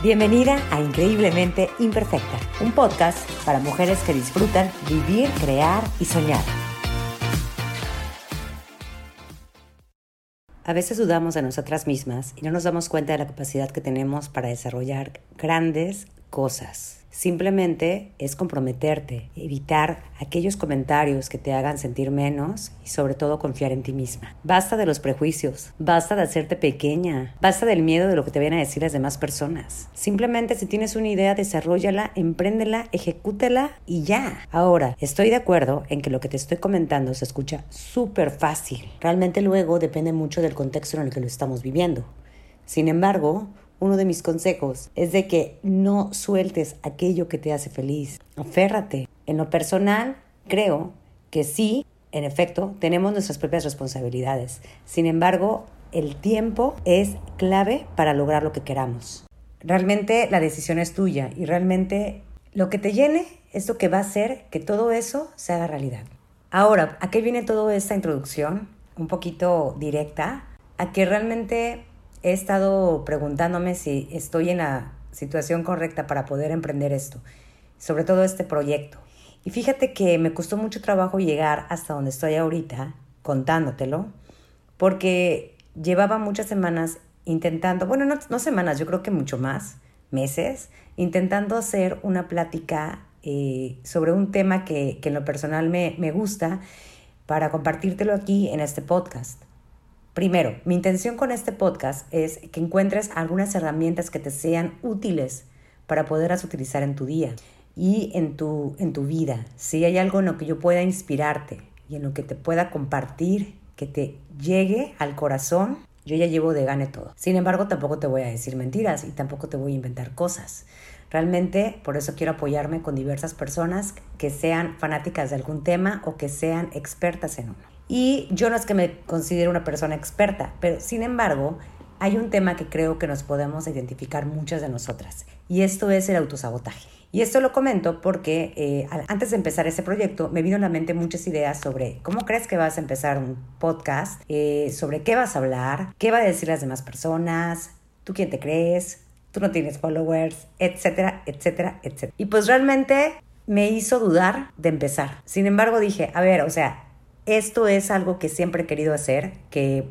Bienvenida a Increíblemente Imperfecta, un podcast para mujeres que disfrutan vivir, crear y soñar. A veces dudamos de nosotras mismas y no nos damos cuenta de la capacidad que tenemos para desarrollar grandes cosas. Simplemente es comprometerte, evitar aquellos comentarios que te hagan sentir menos y sobre todo confiar en ti misma. Basta de los prejuicios, basta de hacerte pequeña, basta del miedo de lo que te vayan a decir las demás personas. Simplemente si tienes una idea, desarrollala, empréndela, ejecútela y ya. Ahora, estoy de acuerdo en que lo que te estoy comentando se escucha súper fácil. Realmente luego depende mucho del contexto en el que lo estamos viviendo. Sin embargo, uno de mis consejos es de que no sueltes aquello que te hace feliz. Aférrate. En lo personal, creo que sí, en efecto, tenemos nuestras propias responsabilidades. Sin embargo, el tiempo es clave para lograr lo que queramos. Realmente la decisión es tuya y realmente lo que te llene es lo que va a hacer que todo eso se haga realidad. Ahora, ¿a qué viene toda esta introducción? Un poquito directa, a que realmente he estado preguntándome si estoy en la situación correcta para poder emprender esto, sobre todo este proyecto. Y fíjate que me costó mucho trabajo llegar hasta donde estoy ahorita, contándotelo, porque llevaba muchas semanas intentando, bueno, no, semanas, yo creo que mucho más, meses, intentando hacer una plática eh, sobre un tema que, que en lo personal me, me gusta para compartírtelo aquí en este podcast. Primero, mi intención con este podcast es que encuentres algunas herramientas que te sean útiles para poderlas utilizar en tu día y en tu, en tu vida. Si hay algo en lo que yo pueda inspirarte y en lo que te pueda compartir, que te llegue al corazón, yo ya llevo de gane todo. Sin embargo, tampoco te voy a decir mentiras y tampoco te voy a inventar cosas. Realmente por eso quiero apoyarme con diversas personas que sean fanáticas de algún tema o que sean expertas en uno. Y yo no es que me considere una persona experta, pero sin embargo, hay un tema que creo que nos podemos identificar muchas de nosotras, y esto es el autosabotaje. Y esto lo comento porque eh, antes de empezar ese proyecto me vino a la mente muchas ideas sobre cómo crees que vas a empezar un podcast, eh, sobre qué vas a hablar, qué va a decir las demás personas, tú quién te crees, tú no tienes followers, etcétera, etcétera, etcétera. Y pues realmente me hizo dudar de empezar. Sin embargo dije, a ver, o sea, esto es algo que siempre he querido hacer, que,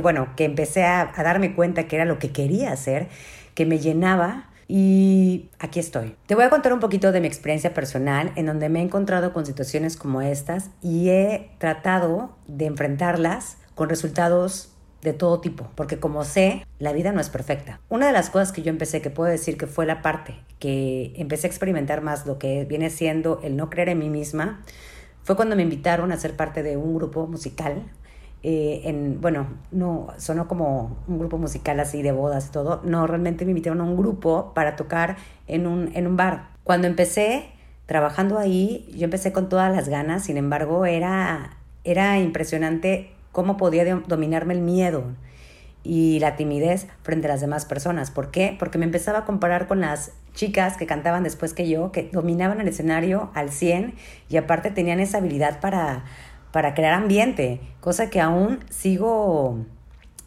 bueno, que empecé a, a darme cuenta que era lo que quería hacer, que me llenaba y aquí estoy. Te voy a contar un poquito de mi experiencia personal en donde me he encontrado con situaciones como estas y he tratado de enfrentarlas con resultados de todo tipo, porque como sé, la vida no es perfecta. Una de las cosas que yo empecé, que puedo decir que fue la parte que empecé a experimentar más lo que viene siendo el no creer en mí misma, fue cuando me invitaron a ser parte de un grupo musical. Eh, en, bueno, no, sonó como un grupo musical así de bodas y todo. No, realmente me invitaron a un grupo para tocar en un, en un bar. Cuando empecé trabajando ahí, yo empecé con todas las ganas, sin embargo, era, era impresionante cómo podía dominarme el miedo y la timidez frente a las demás personas. ¿Por qué? Porque me empezaba a comparar con las chicas que cantaban después que yo, que dominaban el escenario al 100 y aparte tenían esa habilidad para, para crear ambiente, cosa que aún sigo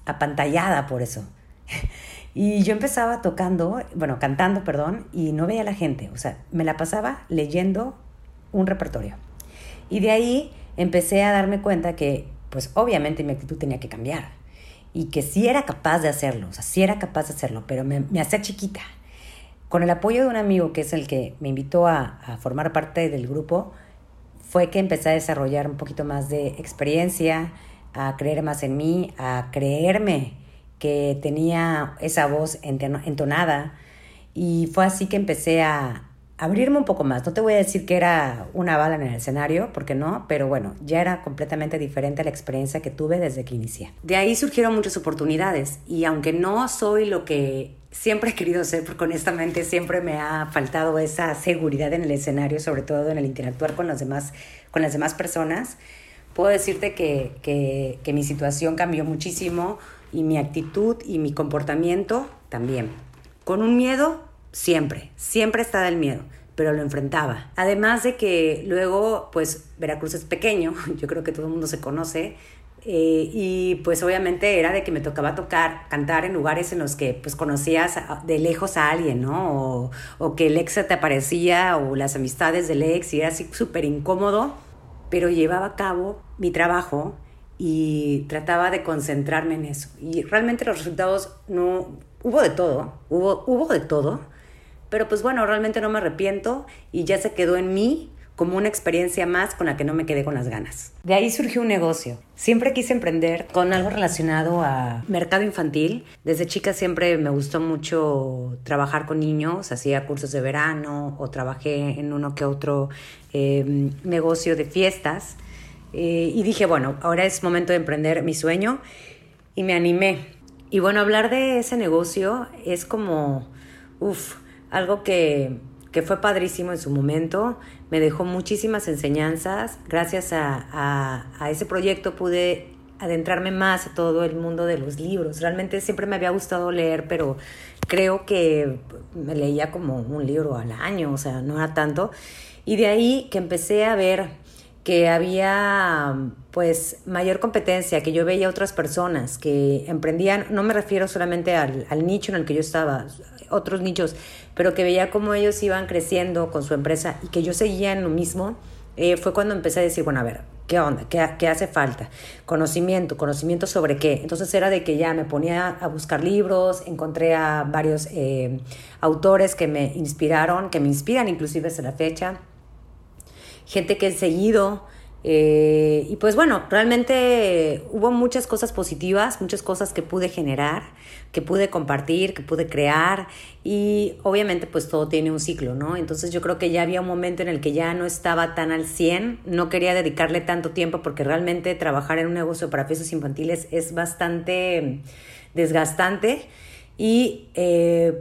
apantallada por eso. Y yo empezaba tocando, bueno, cantando, perdón, y no veía a la gente, o sea, me la pasaba leyendo un repertorio. Y de ahí empecé a darme cuenta que, pues obviamente mi actitud tenía que cambiar y que sí era capaz de hacerlo, o sea, sí era capaz de hacerlo, pero me, me hacía chiquita. Con el apoyo de un amigo que es el que me invitó a, a, formar parte del grupo, fue que empecé a desarrollar un poquito más de experiencia, a creer más en mí, a creerme que tenía esa voz entonada. Y fue así que empecé a, abrirme un poco más. No te voy a decir que era una bala en el escenario, porque no, pero bueno, ya era completamente diferente la experiencia que tuve desde que inicié. De ahí surgieron muchas oportunidades y aunque no soy lo que siempre he querido ser, porque honestamente siempre me ha faltado esa seguridad en el escenario, sobre todo en el interactuar con, las demás personas, puedo decirte que, que mi situación cambió muchísimo y mi actitud y mi comportamiento también. Con un miedo siempre, siempre estaba el miedo, pero lo enfrentaba. Además de que luego, pues Veracruz es pequeño, yo creo que todo el mundo se conoce, eh, y pues obviamente era de que me tocaba tocar, cantar en lugares en los que pues conocías de lejos a alguien, ¿no? O, que el ex te aparecía o las amistades del ex y era así súper incómodo, pero llevaba a cabo mi trabajo y trataba de concentrarme en eso. Y realmente los resultados no, hubo de todo, hubo, hubo de todo, pero pues bueno, realmente no me arrepiento y ya se quedó en mí como una experiencia más con la que no me quedé con las ganas. De ahí surgió un negocio. Siempre quise emprender con algo relacionado a mercado infantil. Desde chica siempre me gustó mucho trabajar con niños, hacía cursos de verano o trabajé en uno que otro em, negocio de fiestas. Eh, y dije, bueno, ahora es momento de emprender mi sueño y me animé. Y bueno, hablar de ese negocio es como, uff, algo que que fue padrísimo en su momento, me dejó muchísimas enseñanzas. Gracias a, ese proyecto pude adentrarme más a todo el mundo de los libros. Realmente siempre me había gustado leer, pero creo que me leía como un libro al año, o sea, no era tanto. Y de ahí que empecé a ver que había pues mayor competencia, que yo veía otras personas que emprendían, no me refiero solamente al, al nicho en el que yo estaba, otros nichos, pero que veía cómo ellos iban creciendo con su empresa y que yo seguía en lo mismo, eh, fue cuando empecé a decir, bueno, a ver, ¿qué onda? ¿Qué, hace falta? Conocimiento, conocimiento sobre qué. Entonces era de que ya me ponía a buscar libros, encontré a varios eh, autores que me inspiraron, que me inspiran inclusive hasta la fecha, gente que he seguido, eh, y pues bueno, realmente hubo muchas cosas positivas, muchas cosas que pude generar, que pude compartir, que pude crear y obviamente pues todo tiene un ciclo, ¿no? Entonces yo creo que ya había un momento en el que ya no estaba tan al 100, no quería dedicarle tanto tiempo porque realmente trabajar en un negocio para fiestas infantiles es bastante desgastante y... Eh,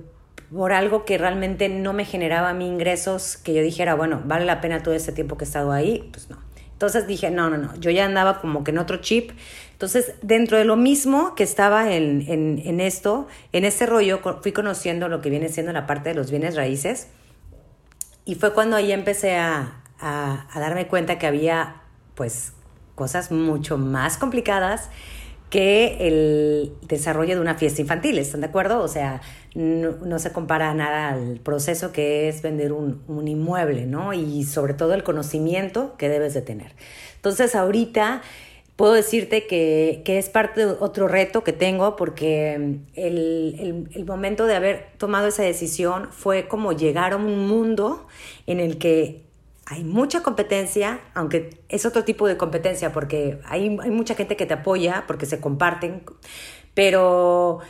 por algo que realmente no me generaba a mí ingresos, que yo dijera, bueno, vale la pena todo este tiempo que he estado ahí, pues no. Entonces dije, no, no, no, yo ya andaba como que en otro chip. Entonces, dentro de lo mismo que estaba en, en, esto, en este rollo, fui conociendo lo que viene siendo la parte de los bienes raíces. Y fue cuando ahí empecé a, a darme cuenta que había, pues, cosas mucho más complicadas que el desarrollo de una fiesta infantil, ¿están de acuerdo? O sea, no, se compara nada al proceso que es vender un, un, inmueble, ¿no? Y sobre todo el conocimiento que debes de tener. Entonces, ahorita puedo decirte que, que es parte de otro reto que tengo porque el, el, el momento de haber tomado esa decisión fue como llegar a un mundo en el que hay mucha competencia, aunque es otro tipo de competencia porque hay, hay mucha gente que te apoya porque se comparten, pero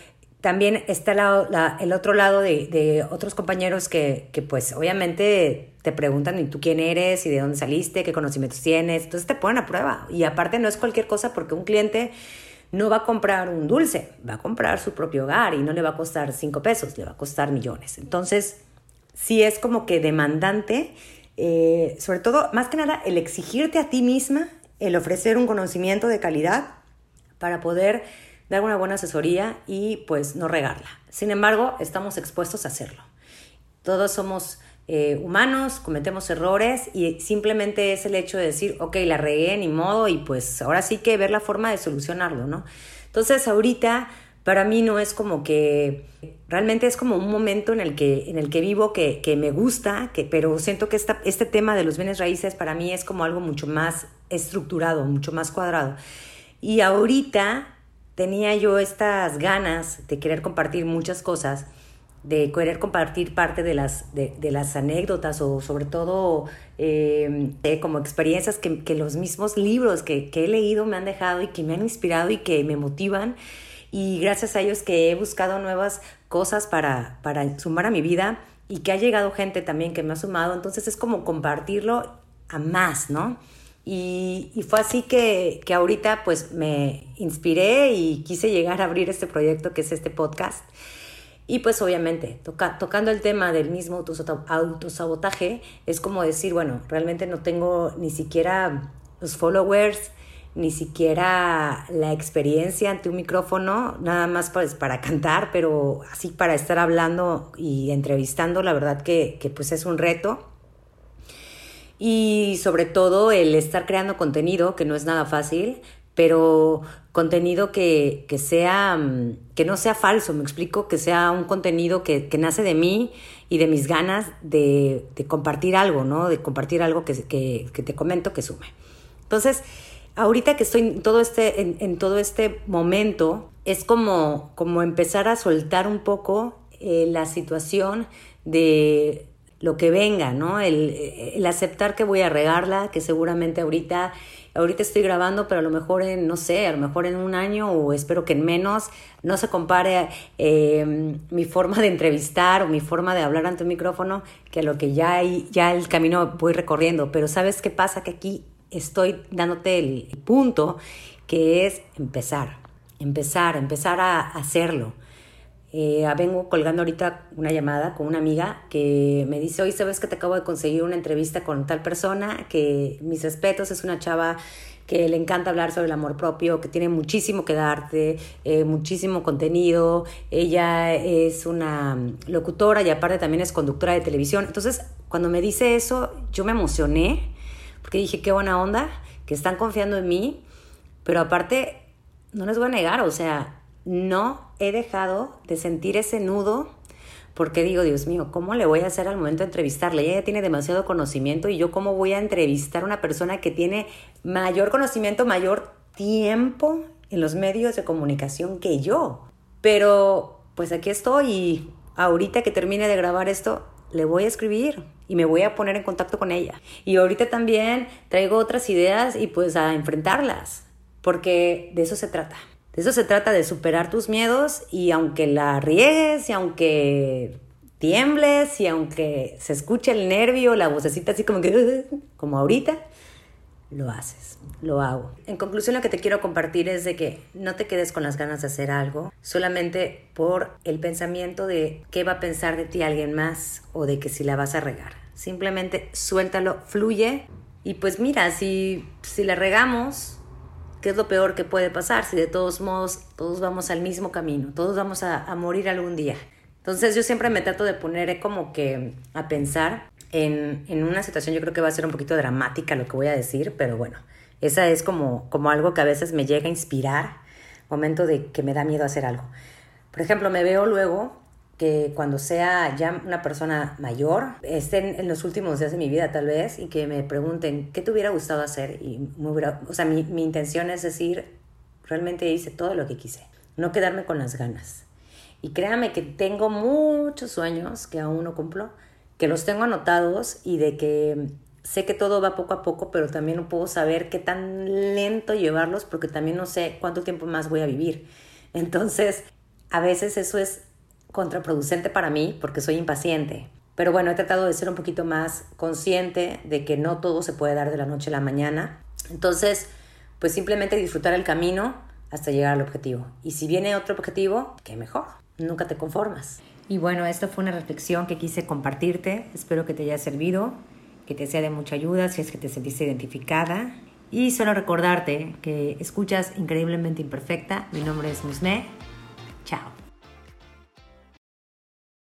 también está el otro lado de, otros compañeros que, que, pues obviamente te preguntan ¿y tú quién eres y de dónde saliste, qué conocimientos tienes, entonces te ponen a prueba y aparte no es cualquier cosa porque un cliente no va a comprar un dulce, va a comprar su propio hogar y no le va a costar cinco pesos, le va a costar millones. Entonces, sí es como que demandante eh, sobre todo, más que nada, el exigirte a ti misma, el ofrecer un conocimiento de calidad para poder dar una buena asesoría y pues no regarla. Sin embargo, estamos expuestos a hacerlo. Todos somos eh, humanos, cometemos errores y simplemente es el hecho de decir, ok, la regué, ni modo, y pues ahora sí que ver la forma de solucionarlo, ¿no? Entonces, ahorita para mí no es como que realmente es como un momento en el que, en el que vivo que, que me gusta, que, pero siento que esta, este tema de los bienes raíces para mí es como algo mucho más estructurado, mucho más cuadrado. Y ahorita tenía yo estas ganas de querer compartir muchas cosas, de querer compartir parte de las, de, de las anécdotas o sobre todo eh, como experiencias que, que, los mismos libros que, que he leído me han dejado y que me han inspirado y que me motivan y gracias a ellos que he buscado nuevas cosas para, para sumar a mi vida y que ha llegado gente también que me ha sumado, entonces es como compartirlo a más, ¿no? Y, fue así que, que ahorita pues me inspiré y quise llegar a abrir este proyecto que es este podcast. Y pues obviamente, toca, tocando el tema del mismo autosabotaje, es como decir, bueno, realmente no tengo ni siquiera los followers, ni siquiera la experiencia ante un micrófono, nada más pues para cantar, pero así para estar hablando y entrevistando, la verdad que, que pues es un reto. Y sobre todo el estar creando contenido, que no es nada fácil, pero contenido que, que, sea, mm, que no sea falso, me explico, que sea un contenido que, que nace de mí y de mis ganas de, de compartir algo, ¿no? De compartir algo que, que, que, te comento que sume. Entonces, ahorita que estoy en todo este, en, todo este momento, es como, como empezar a soltar un poco eh, la situación de lo que venga, ¿no? El, el, aceptar que voy a regarla, que seguramente ahorita, ahorita estoy grabando, pero a lo mejor en, no sé, a lo mejor en un año o espero que en menos, no se compare eh, mi forma de entrevistar o mi forma de hablar ante un micrófono que a lo que ya, ya el camino voy recorriendo. Pero ¿sabes qué pasa? Que aquí estoy dándote el punto que es empezar, empezar, empezar a hacerlo. Eh, vengo colgando ahorita una llamada con una amiga que me dice, hoy sabes que te acabo de conseguir una entrevista con tal persona, que mis respetos, es una chava que le encanta hablar sobre el amor propio, que tiene muchísimo que darte, eh, muchísimo contenido. Ella es una locutora y aparte también es conductora de televisión. Entonces, cuando me dice eso, yo me emocioné porque dije, qué buena onda, que están confiando en mí, pero aparte, no les voy a negar, o sea, no he dejado de sentir ese nudo porque digo, Dios mío, ¿cómo le voy a hacer al momento de entrevistarle? Ella ya tiene demasiado conocimiento y yo cómo voy a entrevistar a una persona que tiene mayor conocimiento, mayor tiempo en los medios de comunicación que yo. Pero pues aquí estoy y ahorita que termine de grabar esto, le voy a escribir y me voy a poner en contacto con ella. Y ahorita también traigo otras ideas y pues a enfrentarlas, porque de eso se trata. De eso se trata de superar tus miedos y aunque la riegues y aunque tiembles y aunque se escuche el nervio, la vocecita así como que, como ahorita, lo haces, lo hago. En conclusión, lo que te quiero compartir es de que no te quedes con las ganas de hacer algo solamente por el pensamiento de qué va a pensar de ti alguien más o de que si la vas a regar. Simplemente suéltalo, fluye y pues mira, si, si la regamos, ¿Qué es lo peor que puede pasar si de todos modos todos vamos al mismo camino? Todos vamos a, a morir algún día. Entonces yo siempre me trato de poner como que a pensar en, en, una situación, yo creo que va a ser un poquito dramática lo que voy a decir, pero bueno, esa es como, como algo que a veces me llega a inspirar, momento de que me da miedo hacer algo. Por ejemplo, me veo luego que cuando sea ya una persona mayor, estén en los últimos días de mi vida tal vez, y que me pregunten, ¿qué te hubiera gustado hacer? Y me hubiera, o sea, mi, mi intención es decir, realmente hice todo lo que quise, no quedarme con las ganas. Y créame que tengo muchos sueños que aún no cumplo, que los tengo anotados y de que sé que todo va poco a poco, pero también no puedo saber qué tan lento llevarlos porque también no sé cuánto tiempo más voy a vivir. Entonces, a veces eso es contraproducente para mí porque soy impaciente. Pero bueno, he tratado de ser un poquito más consciente de que no todo se puede dar de la noche a la mañana. Entonces, pues simplemente disfrutar el camino hasta llegar al objetivo. Y si viene otro objetivo, qué mejor. Nunca te conformas. Y bueno, esto fue una reflexión que quise compartirte. Espero que te haya servido, que te sea de mucha ayuda si es que te sentiste identificada. Y solo recordarte que escuchas increíblemente imperfecta. Mi nombre es Musme